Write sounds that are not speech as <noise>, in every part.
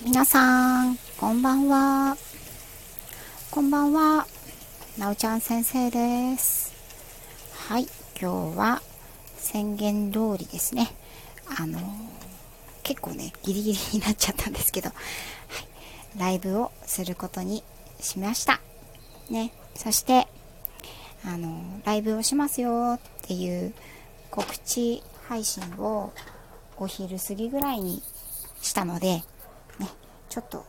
皆さん、こんばんは。こんばんは。なおちゃん先生です。はい、今日は宣言通りですね。あの、結構ね、ギリギリになっちゃったんですけど、はい、ライブをすることにしました。ね、そして、あの、ライブをしますよっていう告知配信をお昼過ぎぐらいにしたので、ちょっと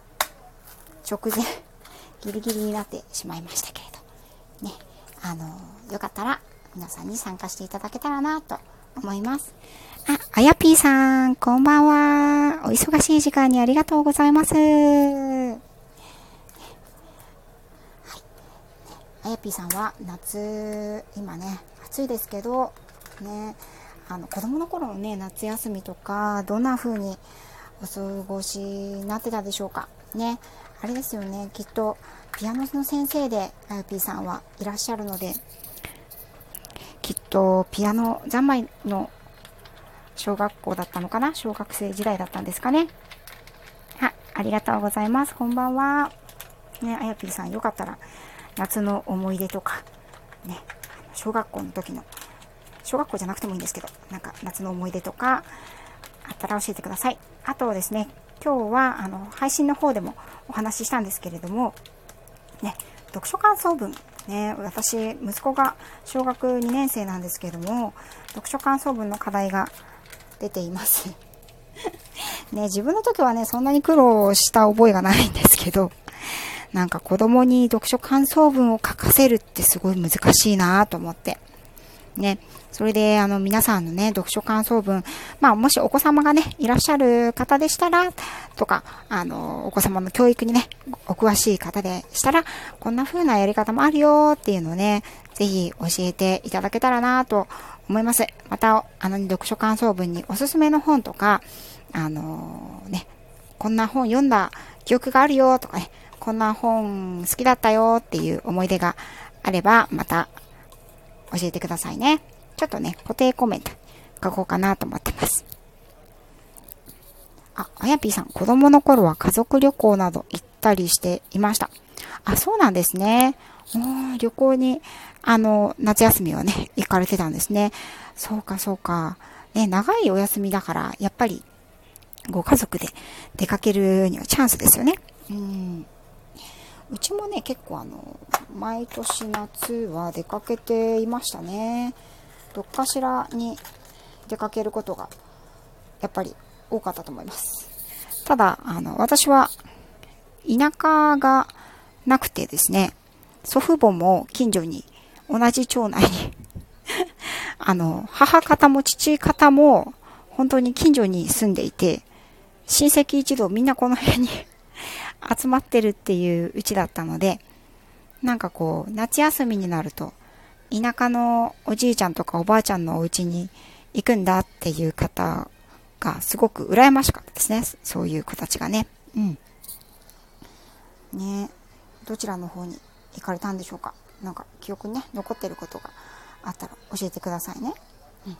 直前 <laughs> ギリギリになってしまいましたけれど、ね、あの、よかったら皆さんに参加していただけたらなと思います。あ、あやぴーさん、こんばんは。お忙しい時間にありがとうございます。はい。あやぴーさんは夏、今ね、暑いですけど、ね、あの、子供の頃のね、夏休みとか、どんな風にお過ごしになってたでしょうか。ね、あれですよね、きっと、ピアノの先生で、あやぴーさんはいらっしゃるので、きっと、ピアノ三昧の小学校だったのかな？小学生時代だったんですかね。は、ありがとうございます。こんばんは。ね、あやぴーさん、よかったら、夏の思い出とか、ね、小学校の時の、小学校じゃなくてもいいんですけど、なんか夏の思い出とか、あったら教えてください。あとですね、今日は、あの、配信の方でもお話ししたんですけれども、ね、読書感想文、ね、私、息子が小学2年生なんですけれども、読書感想文の課題が出ています。<laughs> ね、自分の時はね、そんなに苦労した覚えがないんですけど、なんか子供に読書感想文を書かせるってすごい難しいなと思って。ね。それで、あの、皆さんのね、読書感想文、まあ、もしお子様がね、いらっしゃる方でしたら、とか、あの、お子様の教育にね、お詳しい方でしたら、こんな風なやり方もあるよっていうのをね、ぜひ教えていただけたらなと思います。また、あの、読書感想文におすすめの本とか、あのね、こんな本読んだ記憶があるよとかね、こんな本好きだったよっていう思い出があれば、また教えてくださいね。ちょっとね、固定コメント書こうかなと思ってます。あ、あやぴーさん、子供の頃は家族旅行など行ったりしていました。あ、そうなんですね。旅行に、あの、夏休みはね、行かれてたんですね。そうか、そうか。ね、長いお休みだから、やっぱり、ご家族で出かけるにはチャンスですよね。うん。うちもね、結構あの、毎年夏は出かけていましたね。どっかしらに出かけることが、やっぱり多かったと思います。ただ、あの、私は、田舎がなくてですね、祖父母も近所に、同じ町内に <laughs> あの、母方も父方も、本当に近所に住んでいて、親戚一同みんなこの辺に <laughs> 集まってるっていううちだったので、なんかこう、夏休みになると、田舎のおじいちゃんとかおばあちゃんのお家に行くんだっていう方がすごく羨ましかったですね。そういう子たちがね。うん。ねどちらの方に行かれたんでしょうか？なんか記憶にね、残ってることがあったら教えてくださいね。うん。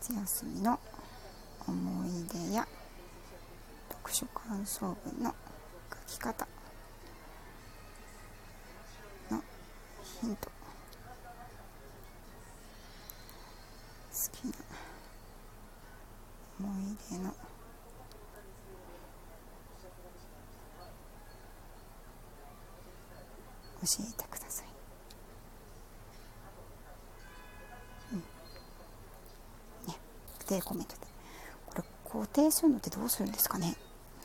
夏休みの思い出や読書感想文の書き方のヒント好きな。思い出の。教えてください、うん、ね固定コメントでこれ固定するのってどうするんですかね。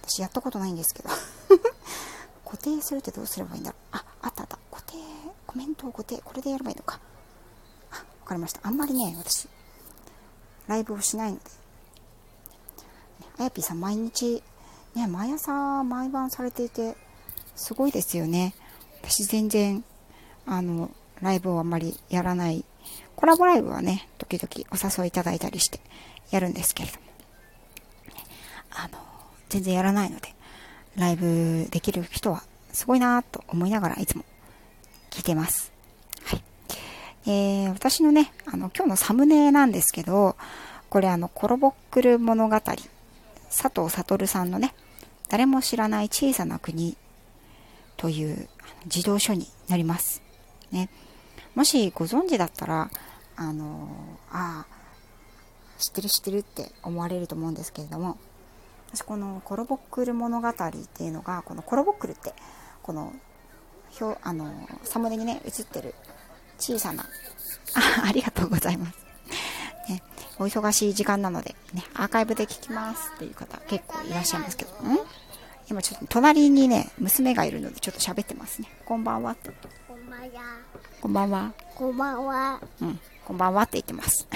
私やったことないんですけど。<laughs> 固定するってどうすればいいんだろう。ああったあった。固定コメントを固定これでやればいいのか。あわかりました。あんまりね私ライブをしないのであやぴーさん毎日ね毎朝毎晩されていてすごいですよね私全然あのライブをあんまりやらないコラボライブはね時々お誘いいただいたりしてやるんですけれどもあの全然やらないので、ライブできる人はすごいなぁと思いながらいつも聞いてます。はい。えー、私のね、あの、今日のサムネなんですけど、これあの、コロボックル物語、佐藤悟さんのね、誰も知らない小さな国という児童書になります。ね。もしご存知だったら、あのああ、知ってる知ってるって思われると思うんですけれども、私このコロボックル物語っていうのが、このコロボックルって、この、表、あのサムネにね、映ってる小さな、あありがとうございます。ね、お忙しい時間なので、ね、アーカイブで聞きますっていう方結構いらっしゃいますけど、ん今ちょっと隣にね、娘がいるのでちょっと喋ってますね。こんばんはって。こんばんは。こんばんは。こんばんは。うん、こんばんはって言ってます。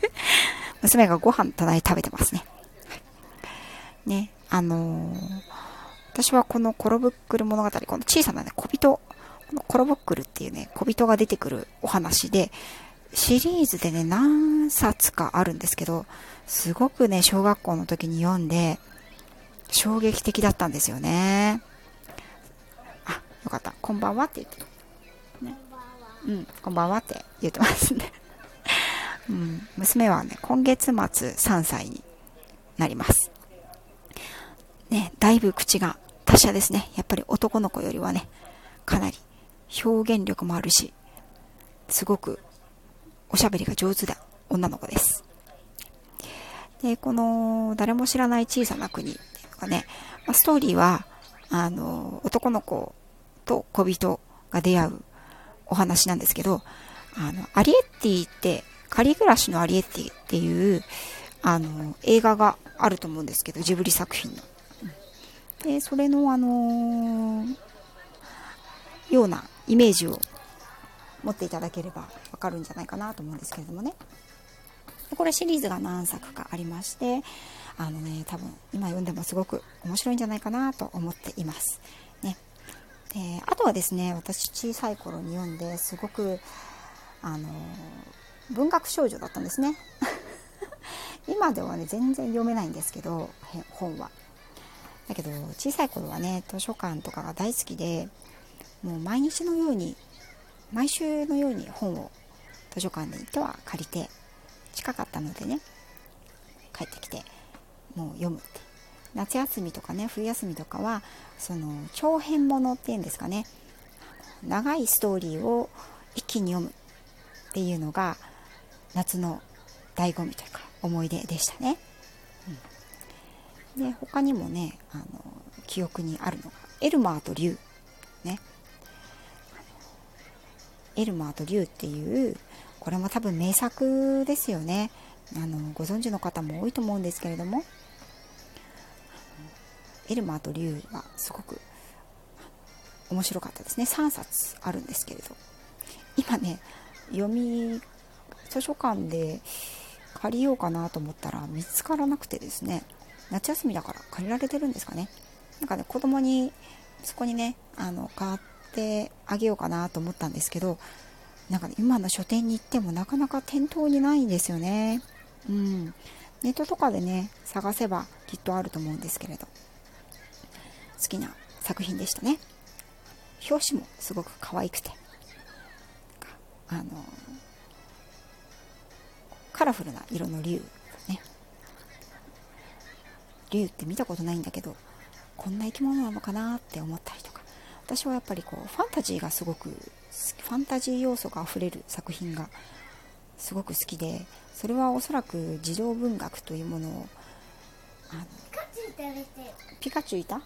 <laughs> 娘がご飯隣食べてますね。ね、あのー、私はこのコロブックル物語、この小さなね、小人、このコロボックルっていうね、小人が出てくるお話で、シリーズでね、何冊かあるんですけど、すごくね、小学校の時に読んで、衝撃的だったんですよね。あ、よかった。こんばんはって言ってた。ね。うん、こんばんはって言ってますね。<laughs> うん、娘はね、今月末3歳になります。ね、だいぶ口が達者ですね。やっぱり男の子よりはね、かなり表現力もあるし、すごくおしゃべりが上手だ女の子です。で、この誰も知らない小さな国っていうのがね、まあ、ストーリーは、あの、男の子と小人が出会うお話なんですけど、あの、アリエッティって、仮暮らしのアリエッティっていう、あの、映画があると思うんですけど、ジブリ作品の。で、それのあのー、ようなイメージを持っていただければわかるんじゃないかなと思うんですけれどもね。これシリーズが何作かありまして、あのね、多分今読んでもすごく面白いんじゃないかなと思っています。ね。で、あとはですね、私小さい頃に読んですごく、あの、文学少女だったんですね。<laughs> 今ではね、全然読めないんですけど、本は。だけど、小さい頃はね、図書館とかが大好きで、もう毎日のように毎週のように本を図書館に行っては借りて近かったのでね帰ってきてもう読むって。夏休みとかね冬休みとかはその長編ものっていうんですかね。長いストーリーを一気に読むっていうのが夏の醍醐味というか思い出でしたね、うん、で他にもねあの記憶にあるのがエルマーと竜。エルマーと竜っていう、これも多分名作ですよね。あの、ご存知の方も多いと思うんですけれども、エルマーと竜はすごく面白かったですね。3冊あるんですけれど。今ね、読み、図書館で借りようかなと思ったら見つからなくてですね、夏休みだから借りられてるんですかね。なんかね、子供にそこにね、あの、買ってあげようかなと思ったんですけどなんか、ね、今の書店に行ってもなかなか店頭にないんですよね。うん。ネットとかでね探せばきっとあると思うんですけれど。好きな作品でしたね。表紙もすごく可愛くて。あのカラフルな色の竜ね。竜って見たことないんだけどこんな生き物なのかなって思ったりとか。私はやっぱりこうファンタジーがすごくファンタジー要素があふれる作品がすごく好きでそれはおそらく児童文学というものをあのピカチュウいた、うん。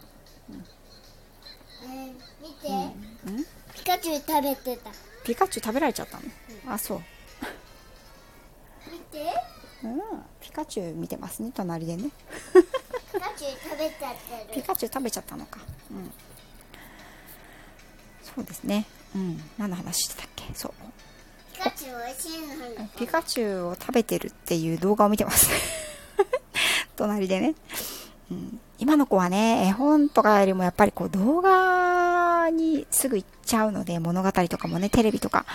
えー、見て、うん、ピカチュウ食べてた。ピカチュウ食べられちゃったの、うん、あそう。見て。うん。ピカチュウ見てますね隣でね。ピカチュウ食べちゃってる。<laughs> ピカチュウ食べちゃったのか。うんそうですね。うん。何の話してたっけ？そう。ピカチュウ美味しいのピカチュウを食べてるっていう動画を見てます。<laughs> 隣でね。うん、今の子はね、絵本とかよりもやっぱりこう動画にすぐ行っちゃうので、物語とかもね、テレビとか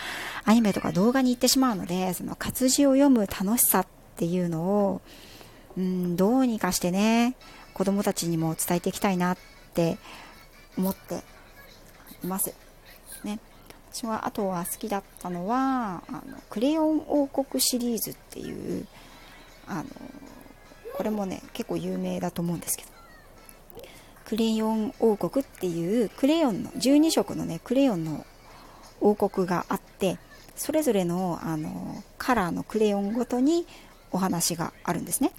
アニメとか動画に行ってしまうので、その活字を読む楽しさっていうのを、うん、どうにかしてね、子供たちにも伝えていきたいなって思っています。ね。私はあとは好きだったのはあのクレヨン王国シリーズっていうあのこれもね結構有名だと思うんですけどクレヨン王国っていうクレヨンの12色のねクレヨンの王国があってそれぞれのあのカラーのクレヨンごとにお話があるんですね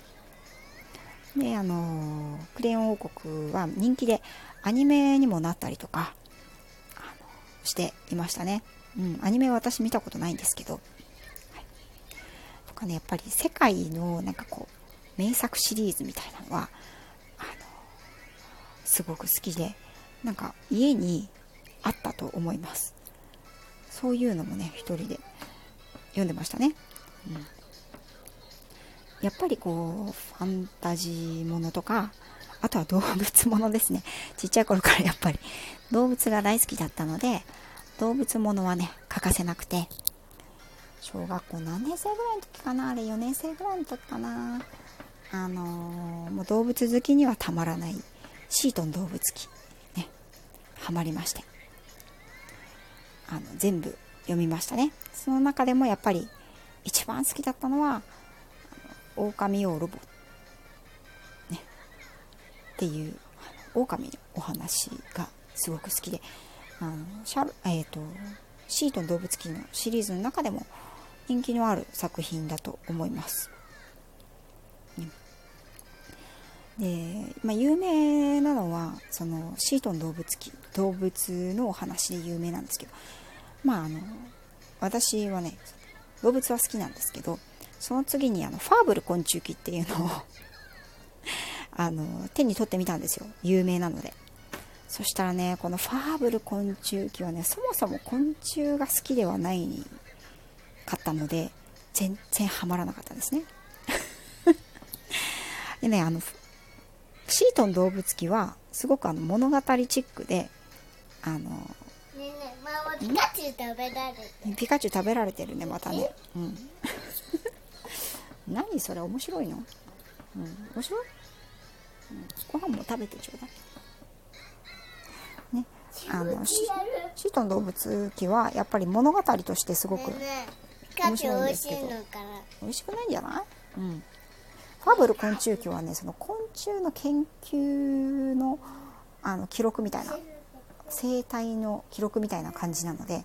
であのクレヨン王国は人気でアニメにもなったりとかしていましたね、うん、アニメは私見たことないんですけど、はい、とかねやっぱり世界のなんかこう名作シリーズみたいなのはあのすごく好きでなんか家にあったと思います。そういうのもね一人で読んでましたね、うん、やっぱりこうファンタジーものとかあとは動物ものですね。ちっちゃい頃からやっぱり動物が大好きだったので動物ものはね欠かせなくて小学校何年生ぐらいの時かなあれ4年生ぐらいの時かな。あのー、もう動物好きにはたまらないシートン動物記ねハマりまして。あの全部読みましたね。その中でもやっぱり一番好きだったのは「狼王ロボ」ねっていう狼のお話がすごく好きで。あのシャえーと、シートン動物記のシリーズの中でも人気のある作品だと思います。で、まあ、有名なのはそのシートン動物記動物のお話で有名なんですけど。まああの私はね動物は好きなんですけどその次にあのファーブル昆虫記っていうのを <laughs> あの手に取ってみたんですよ。有名なので。そしたらねこのファーブル昆虫記はねそもそも昆虫が好きではないかったので全然ハマらなかったんですね。<laughs> でねあのシートン動物記はすごくあの物語チックであのねねピカチュウ食べられてピカチュウ食べられてるねまたね。うん。<laughs> 何それ面白いの？うん。面白い、うん、ご飯も食べてちょうだい。ねあのシシートン動物記はやっぱり物語としてすごく面白いんですけど。美味しくないんじゃない？うん。ファブル昆虫記はねその昆虫の研究のあの記録みたいな生態の記録みたいな感じなので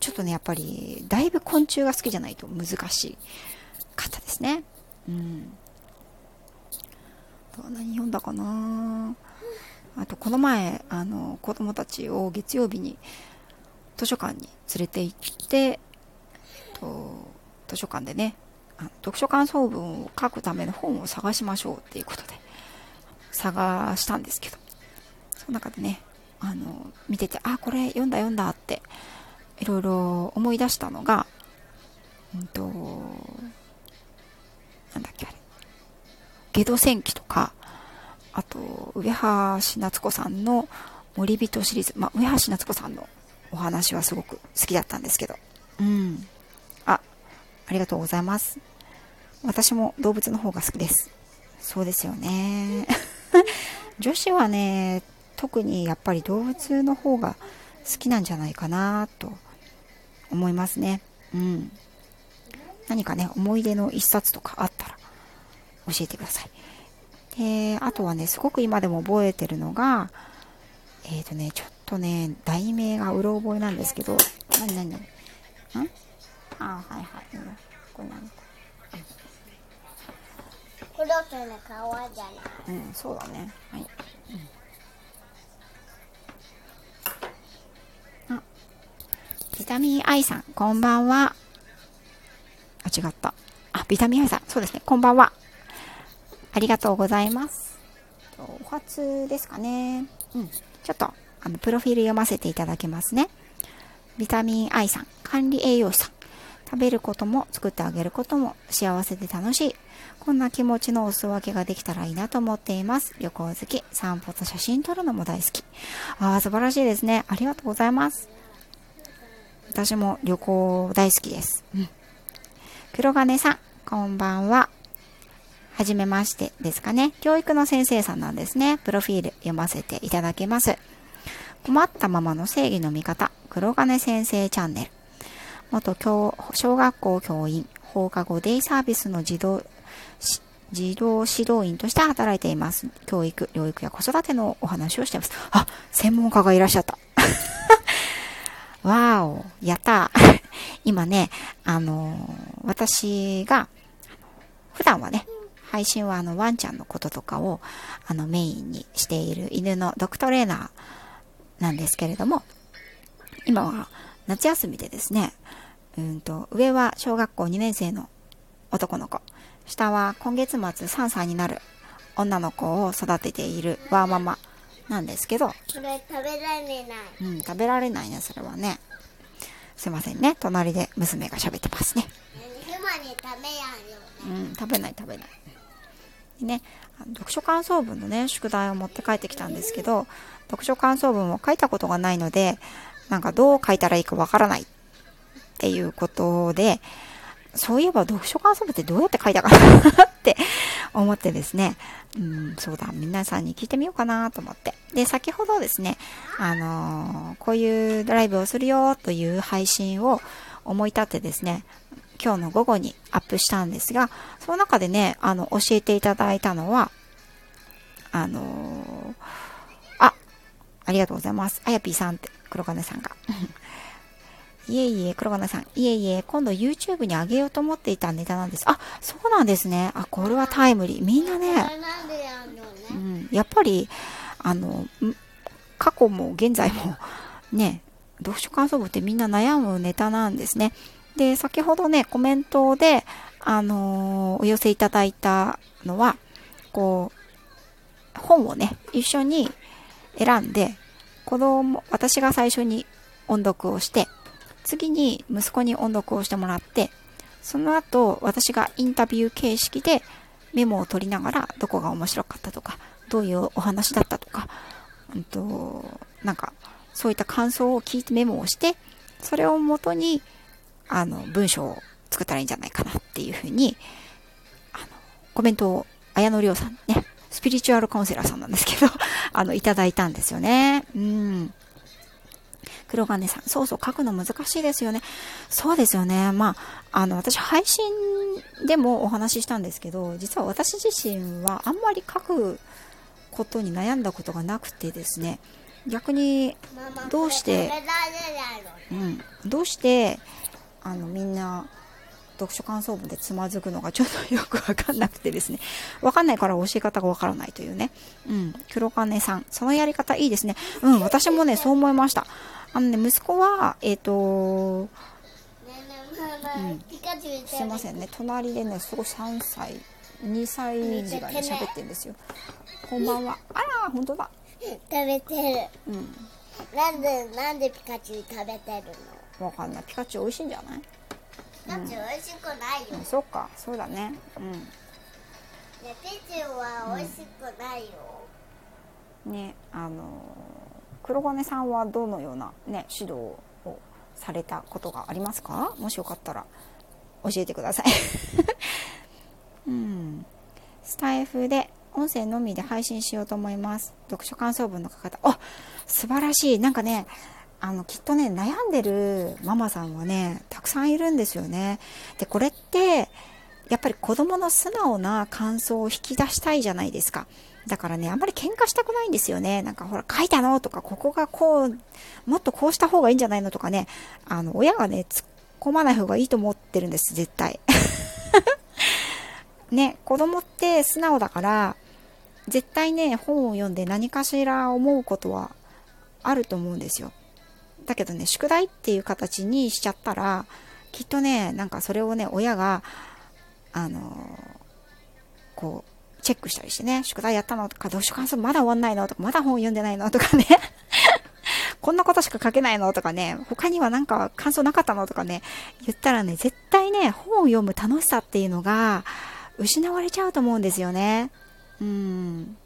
ちょっとねやっぱりだいぶ昆虫が好きじゃないと難しかったですね。うん。何読んだかな？あとこの前あの子供たちを月曜日に図書館に連れて行ってと図書館でね読書感想文を書くための本を探しましょうっていうことで探したんですけどその中でねあの見ててあこれ読んだ読んだっていろいろ思い出したのがうんとなんだっけあれゲド戦記とかあと上橋夏子さんの森人シリーズ、まあ、上橋夏子さんのお話はすごく好きだったんですけどうんあありがとうございます私も動物の方が好きです。そうですよね。<laughs> 女子はね、特にやっぱり動物の方が好きなんじゃないかなと思いますね。うん。何かね、思い出の一冊とかあったら教えてください。で、あとはね、すごく今でも覚えてるのが、えっ、ー、とね、ちょっとね、題名がうろ覚えなんですけど、何何何？んあ、はいはい。これ何黒くの皮じゃないうんそうだね。はい、うん、あビタミン I さんこんばんは。あ違った。あビタミン I さんそうですね。こんばんは。ありがとうございますお初ですかねうんちょっとあのプロフィール読ませていただきますねビタミン I さん管理栄養士さん食べることも作ってあげることも幸せで楽しい。こんな気持ちのお裾分けができたらいいなと思っています。旅行好き、散歩と写真撮るのも大好き。ああ、素晴らしいですね。ありがとうございます。私も旅行大好きです。うん。黒金さん、こんばんは。はじめましてですかね。教育の先生さんなんですね。プロフィール読ませていただきます。困ったままの正義の味方、黒金先生チャンネル。元教小学校教員、放課後デイサービスの児童、児童指導員として働いています。教育、療育や子育てのお話をしています。あ、専門家がいらっしゃった。わーお、やったー。<laughs> 今ね、あのー私が、普段はね、配信はあのワンちゃんのこととかをあのメインにしている犬のドッグトレーナーなんですけれども、今は夏休みでですね、うんと、上は小学校2年生の男の子、下は今月末3歳になる女の子を育てているワーママなんですけど、これ食べられない。うん、食べられないね、それはね。すいませんね、隣で娘が喋ってますね。<laughs> うん、食べない食べない。でね、読書感想文のね、宿題を持って帰ってきたんですけど、読書感想文を書いたことがないので、なんかどう書いたらいいかわからないっていうことで、そういえば読書感想文ってどうやって書いたかなって <laughs> 思ってですね、うん、そうだ、皆さんに聞いてみようかなと思って。で、先ほどですね、あのーこういうドライブをするよという配信を思い立ってですね、今日の午後にアップしたんですが、その中でね、あの、教えていただいたのは、あのーあ、ありがとうございます。あやぴーさんって、黒金さんが。<laughs> いえいえ、黒金さん。いえいえ、今度 YouTube に上げようと思っていたネタなんです。あ、そうなんですね。あ、これはタイムリー。みんなね、う。ん、やっぱり、あの、過去も現在も、ね、読書感想文ってみんな悩むネタなんですね。で、先ほどね、コメントで、あのーお寄せいただいたのは、こう、本をね、一緒に選んで、子供、私が最初に音読をして、次に息子に音読をしてもらって、その後、私がインタビュー形式でメモを取りながら、どこが面白かったとか、どういうお話だったとか、うんと、なんか、そういった感想を聞いてメモをして、それをもとに、あの、文章を作ったらいいんじゃないかなっていうふうに、あの、コメントを、綾野亮さんね、スピリチュアルカウンセラーさんなんですけど、<laughs> あの、いただいたんですよね。うん。黒金さん、そうそう、書くの難しいですよね。そうですよね。まあ、あの、私、配信でもお話ししたんですけど、実は私自身はあんまり書くことに悩んだことがなくてですね、逆に、どうして。うん、どうして、あの、みんな、読書感想文でつまずくのがちょっとよくわかんなくてですね。わかんないから教え方がわからないというね。うん。黒金さん。そのやり方いいですね。うん。私もね、そう思いました。あのね、息子は、えっ、と、ねえねえママ、うんすいませんね。隣でね、すごい3歳、2歳児がね、喋ってるんですよ。こんばんは。あら、本当だ。食べてる。うん。なんで、なんでピカチュウ食べてるの？わかんない。ピカチュウ美味しいんじゃない？ピカチュウ美味しくないよ。うん、そっか。そうだね。うん。ねピチュウは美味しくないよ。ね、あの黒金さんはどのような、ね、指導をされたことがありますか？もしよかったら教えてください、<laughs> うん、スタイフで音声のみで配信しようと思います読書感想文の書き方あ素晴らしいなんかねあのきっとね悩んでるママさんはねたくさんいるんですよねでこれってやっぱり子供の素直な感想を引き出したいじゃないですか。だからね、あんまり喧嘩したくないんですよね。なんかほら、書いたのとか、ここがこう、もっとこうした方がいいんじゃないのとかね、あの、親がね、突っ込まない方がいいと思ってるんです、絶対。<laughs> ね、子供って素直だから、絶対ね、本を読んで何かしら思うことはあると思うんですよ。だけどね、宿題っていう形にしちゃったら、きっとね、なんかそれをね、親が、あのこう、チェックしたりしてね、宿題やったのとか、読書感想まだ終わんないのとか、まだ本読んでないのとかね、<laughs> こんなことしか書けないのとかね、他にはなんか感想なかったのとかね、言ったらね、絶対ね、本を読む楽しさっていうのが、失われちゃうと思うんですよね。うん。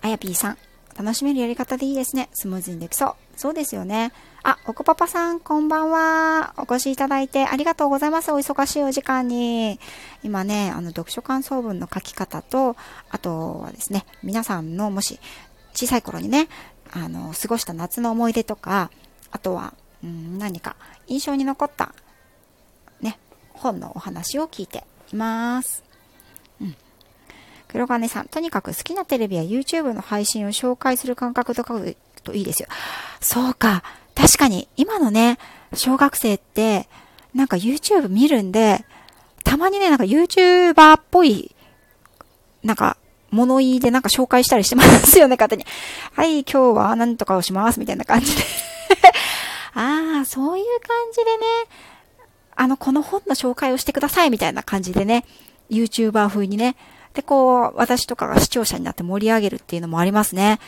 あやぴーさん、楽しめるやり方でいいですね。スムーズにできそう。そうですよね。あ、おこパパさん、こんばんは。お越しいただいてありがとうございます。お忙しいお時間に。今ね、あの、読書感想文の書き方と、あとはですね、皆さんのもし、小さい頃にね、あの、過ごした夏の思い出とか、あとは、うん、何か印象に残った、ね、本のお話を聞いています。黒金さん、とにかく好きなテレビや YouTube の配信を紹介する感覚とかといいですよ。そうか。確かに、今のね、小学生って、なんか YouTube 見るんで、たまにね、なんか YouTuber っぽい、なんか、物言いでなんか紹介したりしてますよね、<laughs> 勝手に。はい、今日は何とかをします、みたいな感じで <laughs> ああ、そういう感じでね、あの、この本の紹介をしてください、みたいな感じでね、YouTuber 風にね、で、こう、私とかが視聴者になって盛り上げるっていうのもありますね。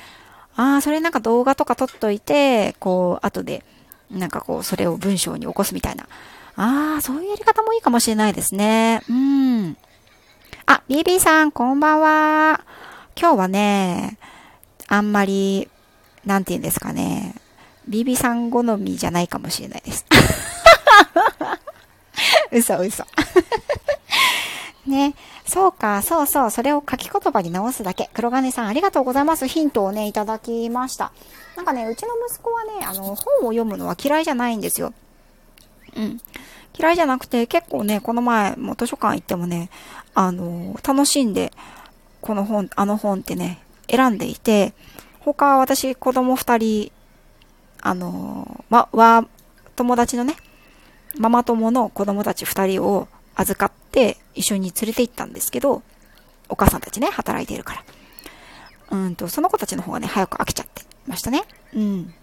ああ、それなんか動画とか撮っといて、こう、後で、なんかこう、それを文章に起こすみたいな。ああ、そういうやり方もいいかもしれないですね。うん。あ、BB さん、こんばんは。今日はね、あんまり、なんて言うんですかね。BB さん好みじゃないかもしれないです。嘘 <laughs> 嘘。ね。そうか、そうそう、それを書き言葉に直すだけ。黒金さん、ありがとうございます。ヒントをね、いただきました。なんかね、うちの息子はね、あの、本を読むのは嫌いじゃないんですよ。うん。嫌いじゃなくて、結構ね、この前、も図書館行ってもね、あの、楽しんで、この本、あの本ってね、選んでいて、他、私、子供二人、あの、わ、わ、友達のね、ママ友の子供たち二人を預かって一緒に連れて行ったんですけど、お母さんたちね、働いているから。うんと、その子たちの方がね、早く飽きちゃってましたね。うん。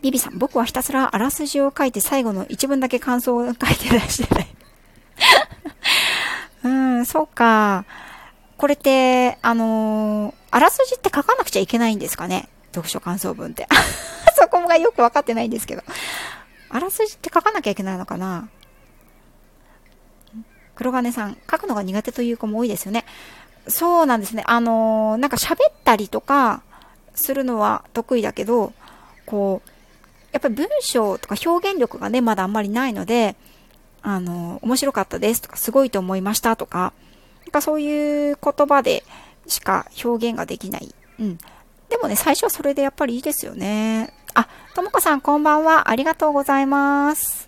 ビビさん、僕はひたすらあらすじを書いて最後の一文だけ感想を書いてらしてない。<laughs> うん、そうか。これって、あのー、あらすじって書かなくちゃいけないんですかね？読書感想文って。<laughs> そこがよくわかってないんですけど。あらすじって書かなきゃいけないのかな？黒金さん、書くのが苦手という子も多いですよね。そうなんですね。あのー、なんか喋ったりとかするのは得意だけど、こう、やっぱり文章とか表現力がね、まだあんまりないので、あのー、面白かったですとか、すごいと思いましたとか、なんかそういう言葉でしか表現ができない。うん。でもね、最初はそれでやっぱりいいですよね。あ、ともこさんこんばんは。ありがとうございます。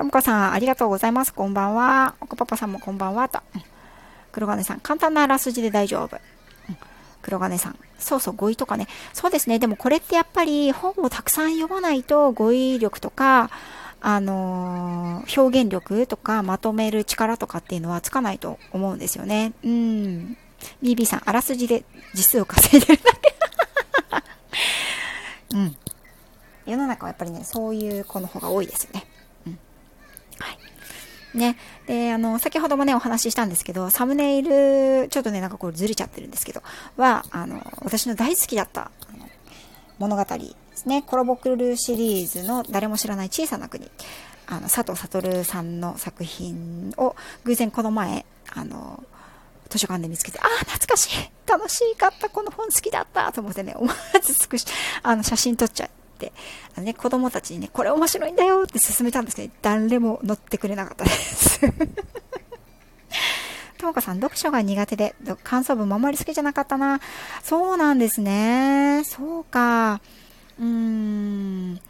ともこさん、ありがとうございます。こんばんは。おこパパさんもこんばんは。と。黒金さん、簡単なあらすじで大丈夫。黒金さん、そうそう、語彙とかね。そうですね。でもこれってやっぱり本をたくさん読まないと語彙力とか、あのー、表現力とかまとめる力とかっていうのはつかないと思うんですよね。うん。BB さん、あらすじで字数を稼いでるだけ。<laughs> うん。世の中はやっぱりね、そういう子の方が多いですよね。ね。で、あの、先ほどもね、お話ししたんですけど、サムネイル、ちょっとね、なんかこうずれちゃってるんですけど、は、あの、私の大好きだった、物語ですね。コロボクルシリーズの誰も知らない小さな国。あの、佐藤悟さんの作品を偶然この前、あの、図書館で見つけて、ああ、懐かしい楽しかったこの本好きだったと思ってね、思わずスクシあの、写真撮っちゃ、あのね、子供たちにね、これ面白いんだよって勧めたんですけど、誰も乗ってくれなかったです。ともかさん、読書が苦手で、感想文もあんまり好きじゃなかったな。そうなんですね。そうか。うーん。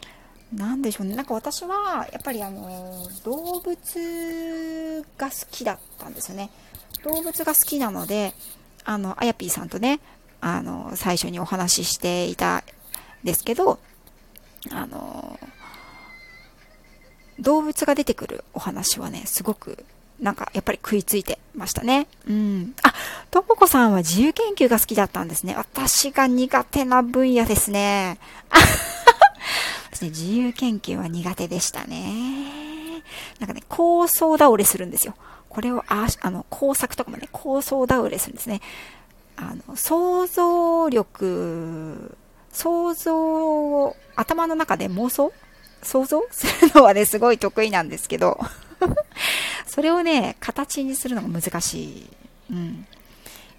なんでしょうね。なんか私は、やっぱりあの、動物が好きだったんですよね。動物が好きなので、あの、あやぴーさんとね、あの、最初にお話ししていたんですけど、あの動物が出てくるお話はね、すごく、なんか、やっぱり食いついてましたね。うん。あ、ともこさんは自由研究が好きだったんですね。私が苦手な分野ですね。<laughs> 私ね、自由研究は苦手でしたね。なんかね、構想倒れするんですよ。これを、あ、あの、工作とかもね、構想倒れするんですね。あの、想像力想像を頭の中で妄想？想像するのはね、すごい得意なんですけど <laughs> それをね、形にするのが難しい。うん。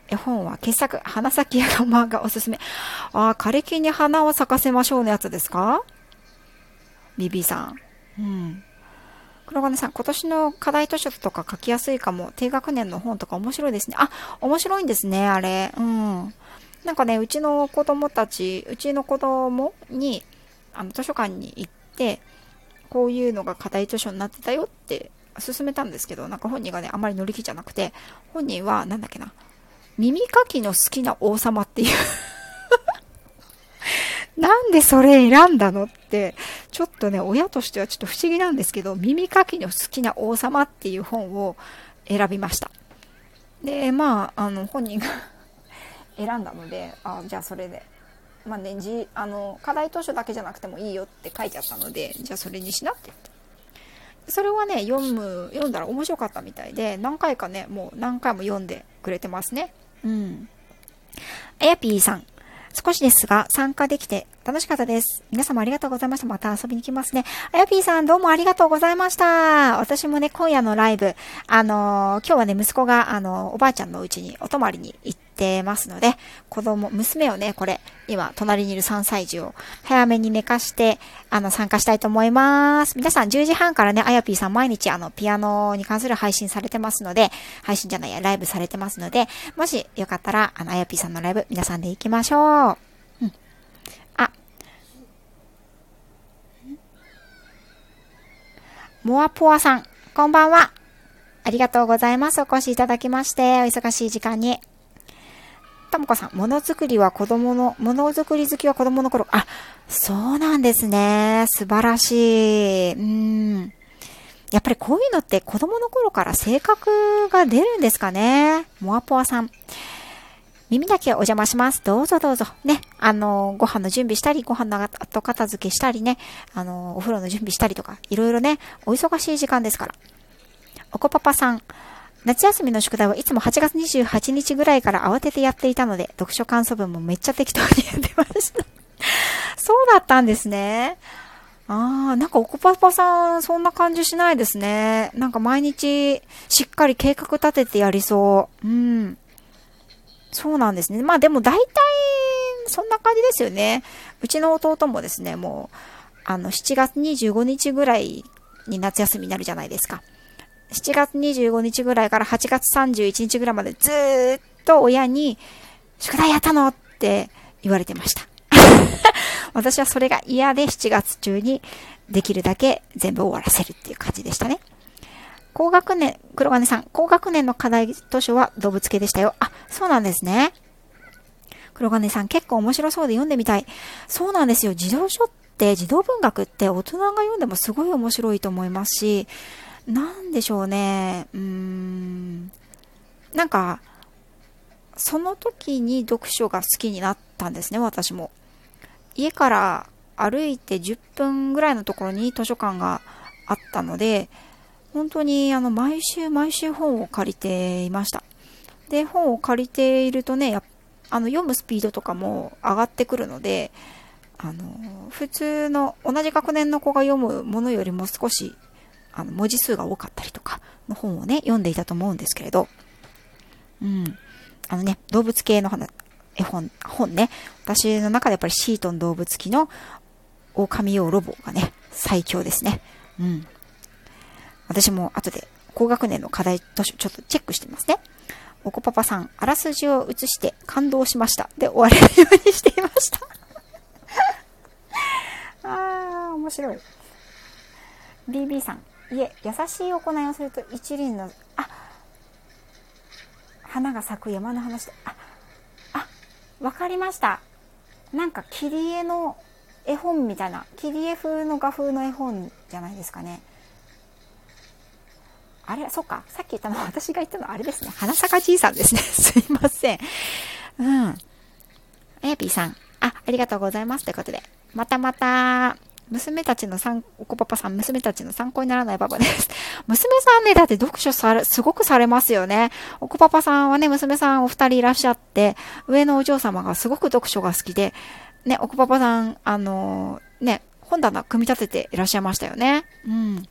絵本は傑作、花咲や山がおすすめ。ああ、枯れ木に花を咲かせましょうのやつですか？ビビさん。うん。黒金さん、今年の課題図書とか書きやすいかも。低学年の本とか面白いですね。あ、面白いんですね、あれ。うん。なんかね、うちの子供たち、うちの子供に、あの、図書館に行って、こういうのが課題図書になってたよって、勧めたんですけど、なんか本人がね、あまり乗り気じゃなくて、本人は、なんだっけな、耳かきの好きな王様っていう <laughs> なんでそれ選んだのって、ちょっとね、親としてはちょっと不思議なんですけど、耳かきの好きな王様っていう本を選びました。で、まあ、あの、本人が選んだので、あじゃあそれで。まあね、じあの課題図書だけじゃなくてもいいよって書いてあったので、じゃあそれにしなって。それはね、読む、読んだら面白かったみたいで、何回かね、もう何回も読んでくれてますね。うん。あやぴーさん、少しですが参加できて楽しかったです。皆様ありがとうございました。また遊びに来ますね。あやぴーさんどうもありがとうございました。私もね、今夜のライブ、あのー、今日はね、息子が、あのー、おばあちゃんの家にお泊まりに行ってますので、子供、娘をね、これ、今、隣にいる3歳児を早めに寝かして、あの、参加したいと思います。皆さん10時半からね、あやぴーさん毎日あの、ピアノに関する配信されてますので、配信じゃないや、ライブされてますので、もしよかったら、あの、あやぴーさんのライブ、皆さんで行きましょう。あモアポアさん、こんばんは。ありがとうございます。お越しいただきまして、お忙しい時間に。ともこさん、ものづくりは子供の、ものづくり好きは子供の頃。あ、そうなんですね。素晴らしい。うん。やっぱりこういうのって子供の頃から性格が出るんですかね。モアポアさん。耳だけお邪魔します。どうぞどうぞ。ね。あの、ご飯の準備したり、ご飯の後片付けしたりね。あの、お風呂の準備したりとか、いろいろね、お忙しい時間ですから。おこパパさん。夏休みの宿題はいつも8月28日ぐらいから慌ててやっていたので、読書感想文もめっちゃ適当にやってました。<laughs> そうだったんですね。ああ、なんかおこパパさん、そんな感じしないですね。なんか毎日、しっかり計画立ててやりそう。うん。そうなんですね。まあでも大体、そんな感じですよね。うちの弟もですね、もう、あの、7月25日ぐらいに夏休みになるじゃないですか。7月25日ぐらいから8月31日ぐらいまでずーっと親に、宿題やったの？って言われてました。<laughs> 私はそれが嫌で7月中にできるだけ全部終わらせるっていう感じでしたね。高学年、黒金さん、高学年の課題図書は動物系でしたよ。あ、そうなんですね。黒金さん、結構面白そうで読んでみたい。そうなんですよ。児童書って、児童文学って大人が読んでもすごい面白いと思いますし、なんでしょうね。うーん。なんか、その時に読書が好きになったんですね、私も。家から歩いて10分ぐらいのところに図書館があったので、本当にあの毎週毎週本を借りていました。で、本を借りているとね、あの読むスピードとかも上がってくるので、あの、普通の同じ学年の子が読むものよりも少しあの文字数が多かったりとかの本をね、読んでいたと思うんですけれど、うん。あのね、動物系の絵本、本ね、私の中でやっぱりシートン動物記の狼用ロボがね、最強ですね。うん。私も後で高学年の課題図書ちょっとチェックしてますね。おこパパさん、あらすじを移して感動しました。で終われるようにしていました <laughs> あー、面白い。BB さん、いえ、優しい行いをすると一輪の、あ、花が咲く山の話で、あ、あ、わかりました。なんか切り絵の絵本みたいな、切り絵風の画風の絵本じゃないですかね。あれ、そっか。さっき言ったの、私が言ったのあれですね。花坂じいさんですね。<laughs> すいません。うん。あやぴーさん。あ、ありがとうございます。ということで。またまた、娘たちの参、おこパパさん、娘たちの参考にならないパパです。<laughs> 娘さんね、だって読書され、すごくされますよね。おこパパさんはね、娘さんお二人いらっしゃって、上のお嬢様がすごく読書が好きで、ね、おこパパさん、あのー、ね、本棚組み立てていらっしゃいましたよね。うん。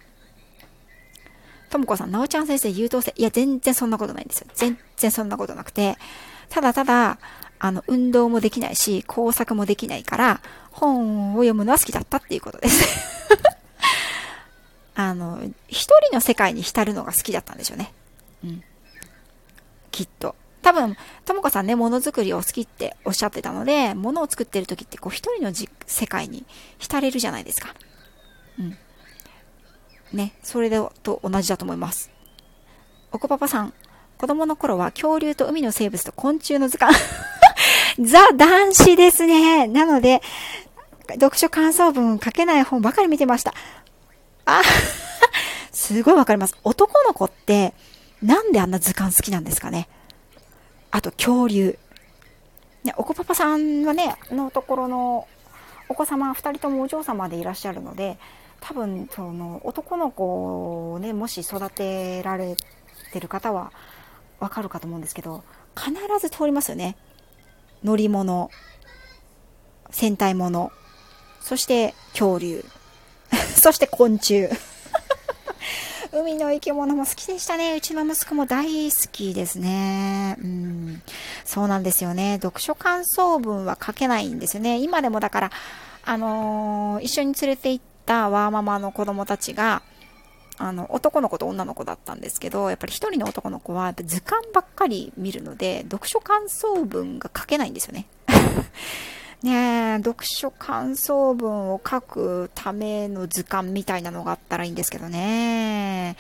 ともこさん、なおちゃん先生優等生。いや、全然そんなことないんですよ。全然そんなことなくて、ただただ、あの、運動もできないし、工作もできないから、本を読むのは好きだったっていうことです <laughs> あの、一人の世界に浸るのが好きだったんでしょうね。うん。きっと。多分、ともこさんね、ものづくりを好きっておっしゃってたので、ものを作ってる時って、こう、一人の世界に浸れるじゃないですか。うん。ね、それでと同じだと思います。おこパパさん、子供の頃は恐竜と海の生物と昆虫の図鑑 <laughs> ザ男子ですね。なので、読書感想文書けない本ばかり見てました。あ、<laughs> すごいわかります。男の子って、なんであんな図鑑好きなんですかね？あと、恐竜。ね、おこパパさんはね、のところのお子様2人ともお嬢様でいらっしゃるので、多分、その、男の子をね、もし育てられてる方は、わかるかと思うんですけど、必ず通りますよね。乗り物、戦隊もの、そして恐竜、<laughs> そして昆虫。<laughs> 海の生き物も好きでしたね。うちの息子も大好きですね。うん。そうなんですよね。読書感想文は書けないんですよね。今でもだから、あのー、一緒に連れて行ったワーママの子供たちが、あの、男の子と女の子だったんですけど、やっぱり一人の男の子は、図鑑ばっかり見るので、読書感想文が書けないんですよね。ねえ、読書感想文を書くための図鑑みたいなのがあったらいいんですけどね。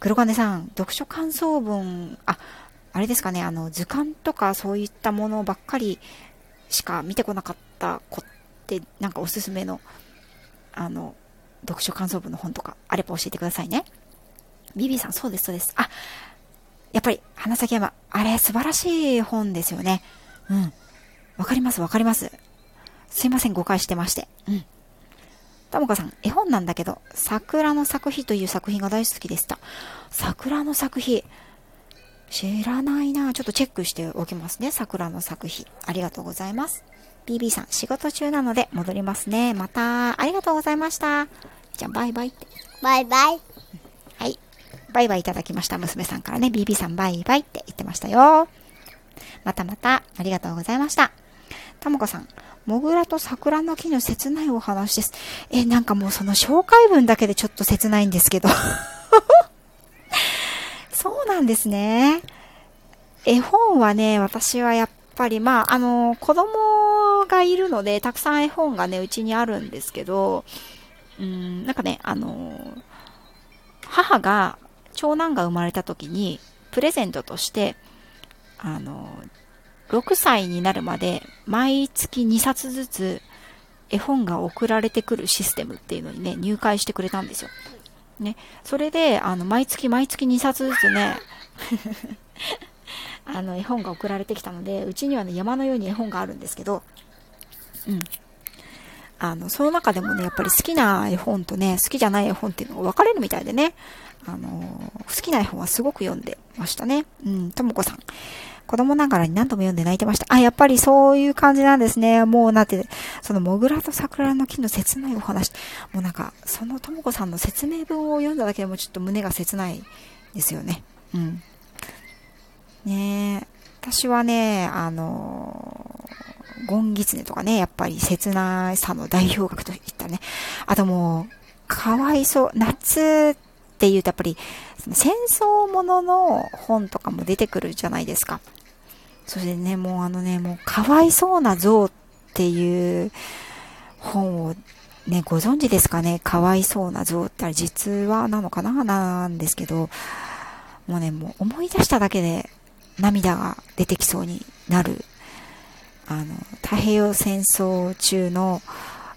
黒金さん、読書感想文、あ、あれですかね、あの、図鑑とかそういったものばっかりしか見てこなかった子って、なんかおすすめの、あの、読書感想文の本とかあれば教えてくださいね。ビビさん、そうです、そうです。あ、やっぱり、花咲山、あれ、素晴らしい本ですよね。うん。わかります、わかります。すいません、誤解してまして。うん。ともかさん、絵本なんだけど、桜の作品という作品が大好きでした。桜の作品。知らないなちょっとチェックしておきますね。桜の作品。ありがとうございます。BB さん、仕事中なので戻りますね。また、ありがとうございました。じゃあ、バイバイって。バイバイ。はい。バイバイいただきました。娘さんからね、BB さんバイバイって言ってましたよ。またまた、ありがとうございました。ともこさん、モグラと桜の木の切ないお話です。え、なんかもうその紹介文だけでちょっと切ないんですけど。<laughs> そうなんですね。絵本はね、私はやっぱり、まあ、あの、子供がいるので、たくさん絵本がね、うちにあるんですけど、うん、なんかね、あの、母が、長男が生まれた時に、プレゼントとして、あの、6歳になるまで毎月2冊ずつ絵本が送られてくるシステムっていうのにね、入会してくれたんですよ。ね。それで、あの、毎月毎月2冊ずつね、<laughs> あの、絵本が送られてきたので、うちにはね、山のように絵本があるんですけど、うん。あの、その中でもね、やっぱり好きな絵本とね、好きじゃない絵本っていうのが分かれるみたいでね、あの、好きな絵本はすごく読んでましたね。うん、ともこさん。子供ながらに何度も読んで泣いてました。あ、やっぱりそういう感じなんですね。もうなって、そのモグラと桜の木の切ないお話。もうなんか、そのともこさんの説明文を読んだだけでもちょっと胸が切ないですよね。うん。ねえ。私はね、あのー、ゴンギツネとかね、やっぱり切ないさの代表格といったね。あともう、かわいそう。夏って言うとやっぱり、戦争ものの本とかも出てくるじゃないですか。そしてね、もうあのね、もうかわいそうな像っていう本をね、ご存知ですかね？かわいそうな像ってあれ実話なのかな？なんですけど、もうね、もう思い出しただけで涙が出てきそうになる、あの、太平洋戦争中の、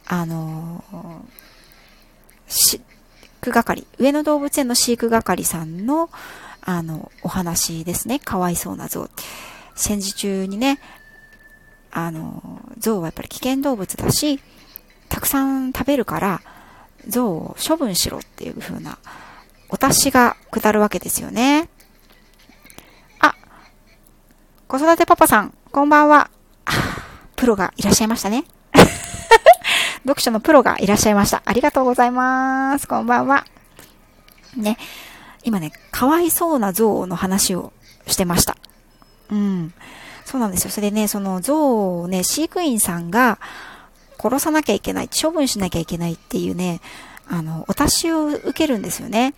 あの、飼育係、上野動物園の飼育係さんの、あの、お話ですね。かわいそうな像。戦時中にね、あの、象はやっぱり危険動物だし、たくさん食べるから、象を処分しろっていう風な、お達しが下るわけですよね。あ、子育てパパさん、こんばんは。プロがいらっしゃいましたね。読書のプロがいらっしゃいました。ありがとうございます。こんばんは。ね、今ね、かわいそうな象の話をしてました。うん。そうなんですよ。それでね、その象をね、飼育員さんが殺さなきゃいけない、処分しなきゃいけないっていうね、あの、お達しを受けるんですよね。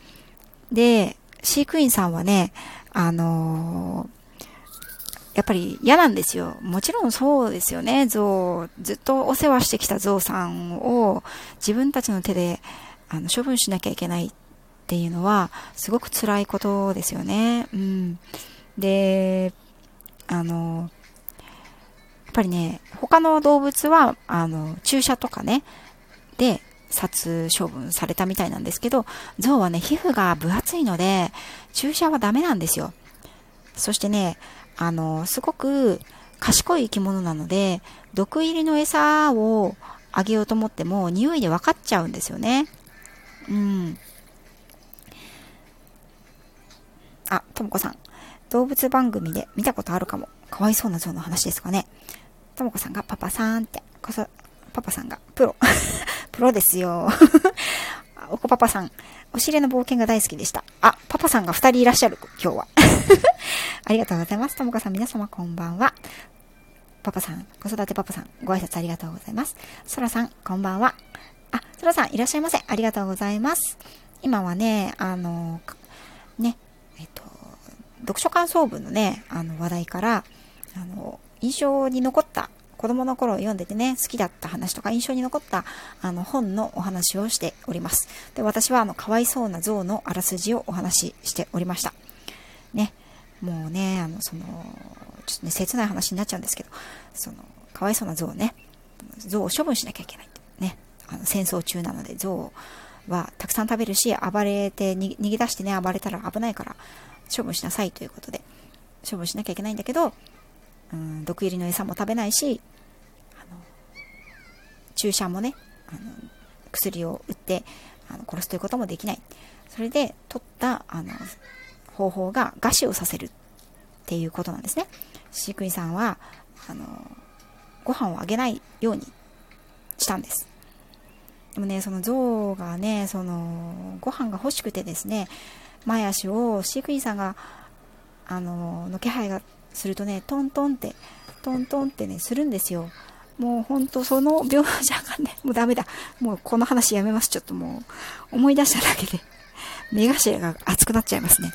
で、飼育員さんはね、あのー、やっぱり嫌なんですよ。もちろんそうですよね。象、ずっとお世話してきた象さんを自分たちの手であの処分しなきゃいけないっていうのはすごく辛いことですよね。うん。で、あの、やっぱりね、他の動物は、あの、注射とかね、で、殺処分されたみたいなんですけど、象はね、皮膚が分厚いので、注射はダメなんですよ。そしてね、あの、すごく賢い生き物なので、毒入りの餌をあげようと思っても、匂いで分かっちゃうんですよね。うん。あ、ともこさん。動物番組で見たことあるかも。かわいそうな象の話ですかね。ともこさんがパパさんって、こそ、パパさんがプロ。<laughs> プロですよ。おこパパさん。お尻の冒険が大好きでした。あ、パパさんが二人いらっしゃる、今日は。<laughs> ありがとうございます。ともこさん、皆様こんばんは。パパさん、子育てパパさん、ご挨拶ありがとうございます。そらさん、こんばんは。あ、そらさん、いらっしゃいませ。ありがとうございます。今はね、あの、ね、えっと、読書感想文のね、あの話題から、あの、印象に残った子供の頃読んでてね、好きだった話とか印象に残ったあの本のお話をしております。で、私はあの、かわいそうな象のあらすじをお話ししておりました。ね。もうね、あの、その、ちょっとね、切ない話になっちゃうんですけど、その、かわいそうな象ね、象を処分しなきゃいけない。ね。あの、戦争中なので、象はたくさん食べるし、暴れて、逃げ出してね、暴れたら危ないから、処分しなさいということで、処分しなきゃいけないんだけど、うん、毒入りの餌も食べないし、あの、注射もね、あの、薬を打って、あの、殺すということもできない。それで、取った、あの、方法が餓死をさせるっていうことなんですね。飼育員さんは、あの、ご飯をあげないようにしたんです。でもね、その象がね、その、ご飯が欲しくてですね、前足を飼育員さんが、あの、の気配がするとね、トントンって、トントンってね、するんですよ。もうほんとその描写がね、<laughs> もうダメだ。もうこの話やめます。ちょっともう、思い出しただけで、目頭が熱くなっちゃいますね。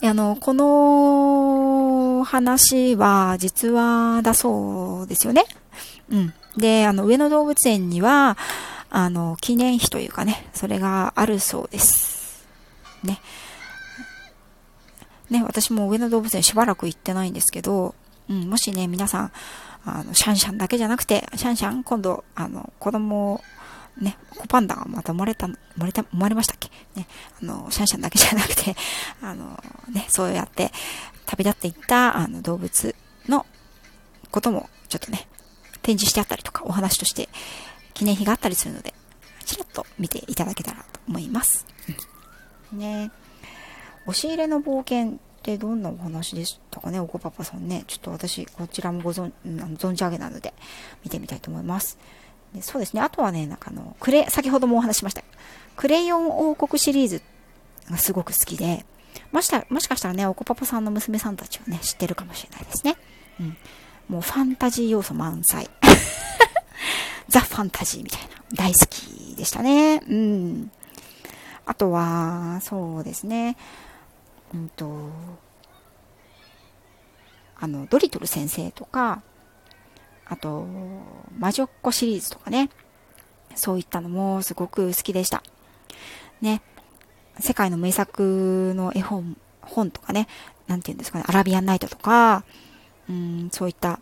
で、あの、この話は実話だそうですよね。うん。で、あの、上野動物園には、あの、記念碑というかね、それがあるそうです。ね。ね、私も上野動物園しばらく行ってないんですけど、うん、もしね、皆さん、あの、シャンシャンだけじゃなくて、シャンシャン、今度、あの、子供ね、コパンダがまた生まれた、生まれた、生まれましたっけ？ね、あの、シャンシャンだけじゃなくて、<laughs> あの、ね、そうやって旅立っていった、あの、動物のことも、ちょっとね、展示してあったりとか、お話として記念碑があったりするので、ちらっと見ていただけたらと思います。うん、ね押し入れの冒険ってどんなお話でしたかね、おこパパさんね。ちょっと私、こちらもご存存じ上げなので、見てみたいと思います。でそうですね。あとはね、なんかあの、クレ、先ほどもお話しました。クレヨン王国シリーズがすごく好きで、もしもしかしたらね、おこパパさんの娘さんたちをね、知ってるかもしれないですね。うん。もうファンタジー要素満載。<laughs> ザ・ファンタジーみたいな。大好きでしたね。うん。あとは、そうですね。うんと、あの、ドリトル先生とか、あと、魔女っ子シリーズとかね、そういったのもすごく好きでした。ね、世界の名作の絵本、本とかね、なんて言うんですかね、アラビアンナイトとか、うん、そういった、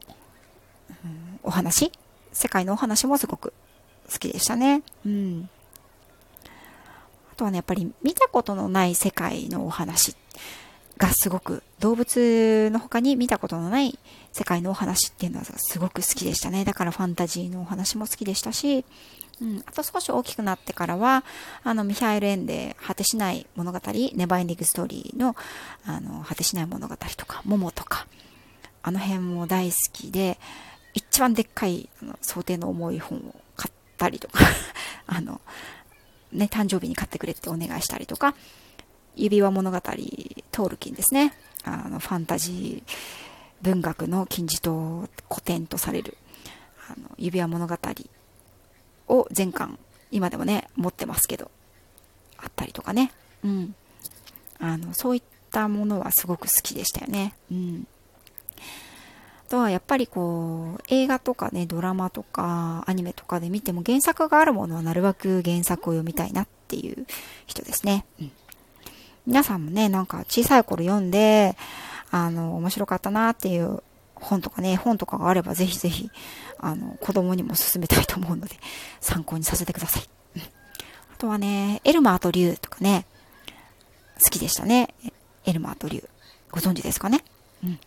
うん、お話世界のお話もすごく好きでしたね。うん。あとはね、やっぱり見たことのない世界のお話がすごく動物の他に見たことのない世界のお話っていうのはすごく好きでしたね。だからファンタジーのお話も好きでしたし、うん、あと少し大きくなってからは、あの、ミハエル・エンデ、果てしない物語、ネバーエンディングストーリーの、あの、果てしない物語とか、モモとか、あの辺も大好きで、一番でっかい、あの想定の重い本を買ったりとか <laughs> あの、ね、誕生日に買ってくれってお願いしたりとか、指輪物語、トールキンですね。あの、ファンタジー文学の金字塔古典とされる、あの、指輪物語を全巻、今でもね、持ってますけど、あったりとかね。うん。あの、そういったものはすごく好きでしたよね。うん。あとはやっぱりこう、映画とかね、ドラマとかアニメとかで見ても原作があるものはなるべく原作を読みたいなっっていう人ですね。うん、皆さんもね、なんか小さい頃読んで、あの、面白かったなっていう本とかね、本とかがあればぜひぜひ、あの、子供にも勧めたいと思うので、参考にさせてください。うん、あとはね、エルマーと竜とかね、好きでしたね。エルマーと竜。ご存知ですかね？うん。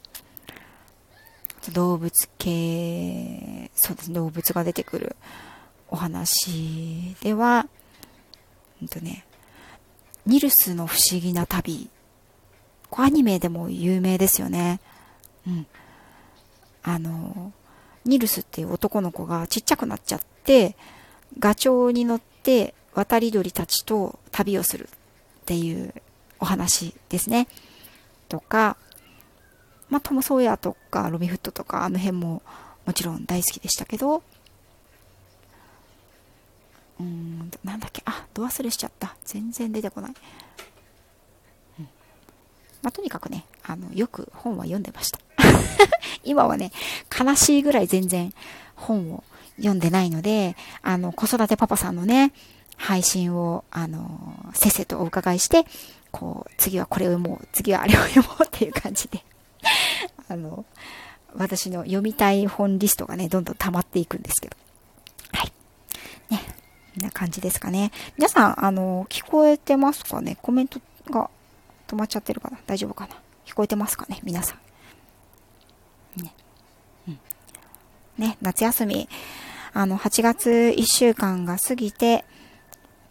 動物系、そうですね、動物が出てくるお話では、うんとね、ニルスの不思議な旅。こアニメでも有名ですよね。うん。あの、ニルスっていう男の子がちっちゃくなっちゃって、ガチョウに乗って渡り鳥たちと旅をするっていうお話ですね。とか、まあ、トム・ソーヤとかロビン・フットとかあの辺ももちろん大好きでしたけど、うん、なんだっけ、あ、ド忘れしちゃった。全然出てこない。うん、まあ、とにかくね、あの、よく本は読んでました。<laughs> 今はね、悲しいぐらい全然本を読んでないので、あの、子育てパパさんのね、配信を、あの、せっせとお伺いして、こう、次はこれを読もう、次はあれを読もうっていう感じであの、私の読みたい本リストがね、どんどん溜まっていくんですけど。はい。ね。こんな感じですかね。皆さん、あの、聞こえてますかね？コメントが止まっちゃってるかな？大丈夫かな？聞こえてますかね？皆さん。ね。うん。ね、夏休み、あの、8月1週間が過ぎて、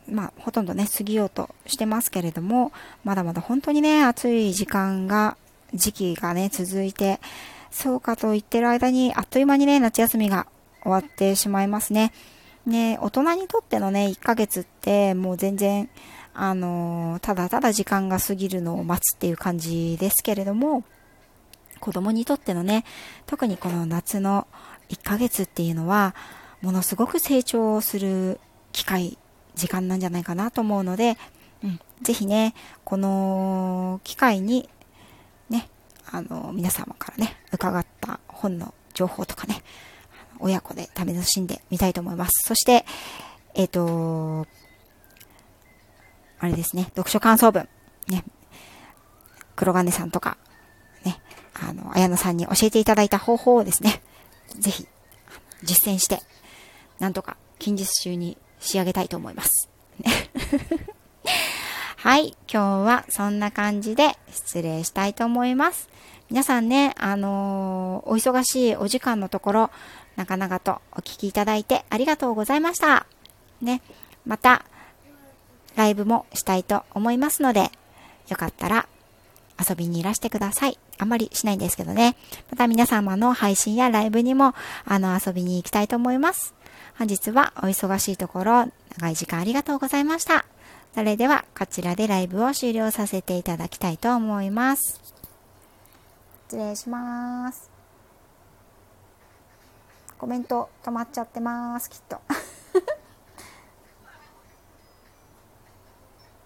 まあ、ほとんどね、過ぎようとしてますけれども、まだまだ本当にね、暑い時間が、時期がね、続いて、そうかと言ってる間に、あっという間にね、夏休みが終わってしまいますね。ね、大人にとってのね、1ヶ月って、もう全然、あのただただ時間が過ぎるのを待つっていう感じですけれども、子供にとってのね、特にこの夏の1ヶ月っていうのは、ものすごく成長する機会時間なんじゃないかなと思うので、うん、ぜひね、この機会に、あの、皆様からね、伺った本の情報とかね、親子で試しんでみたいと思います。そして、えっ、ー、と、あれですね、読書感想文、ね、黒金さんとか、ね、あの、綾野さんに教えていただいた方法をですね、ぜひ、実践して、なんとか近日中に仕上げたいと思います。はい。今日はそんな感じで失礼したいと思います。皆さんね、あのー、お忙しいお時間のところ、なかなかとお聞きいただいてありがとうございました。ね。また、ライブもしたいと思いますので、よかったら遊びにいらしてください。あんまりしないんですけどね。また皆様の配信やライブにも、あの、遊びに行きたいと思います。本日はお忙しいところ、長い時間ありがとうございました。それでは、こちらでライブを終了させていただきたいと思います。失礼します。コメント止まっちゃってます、きっと。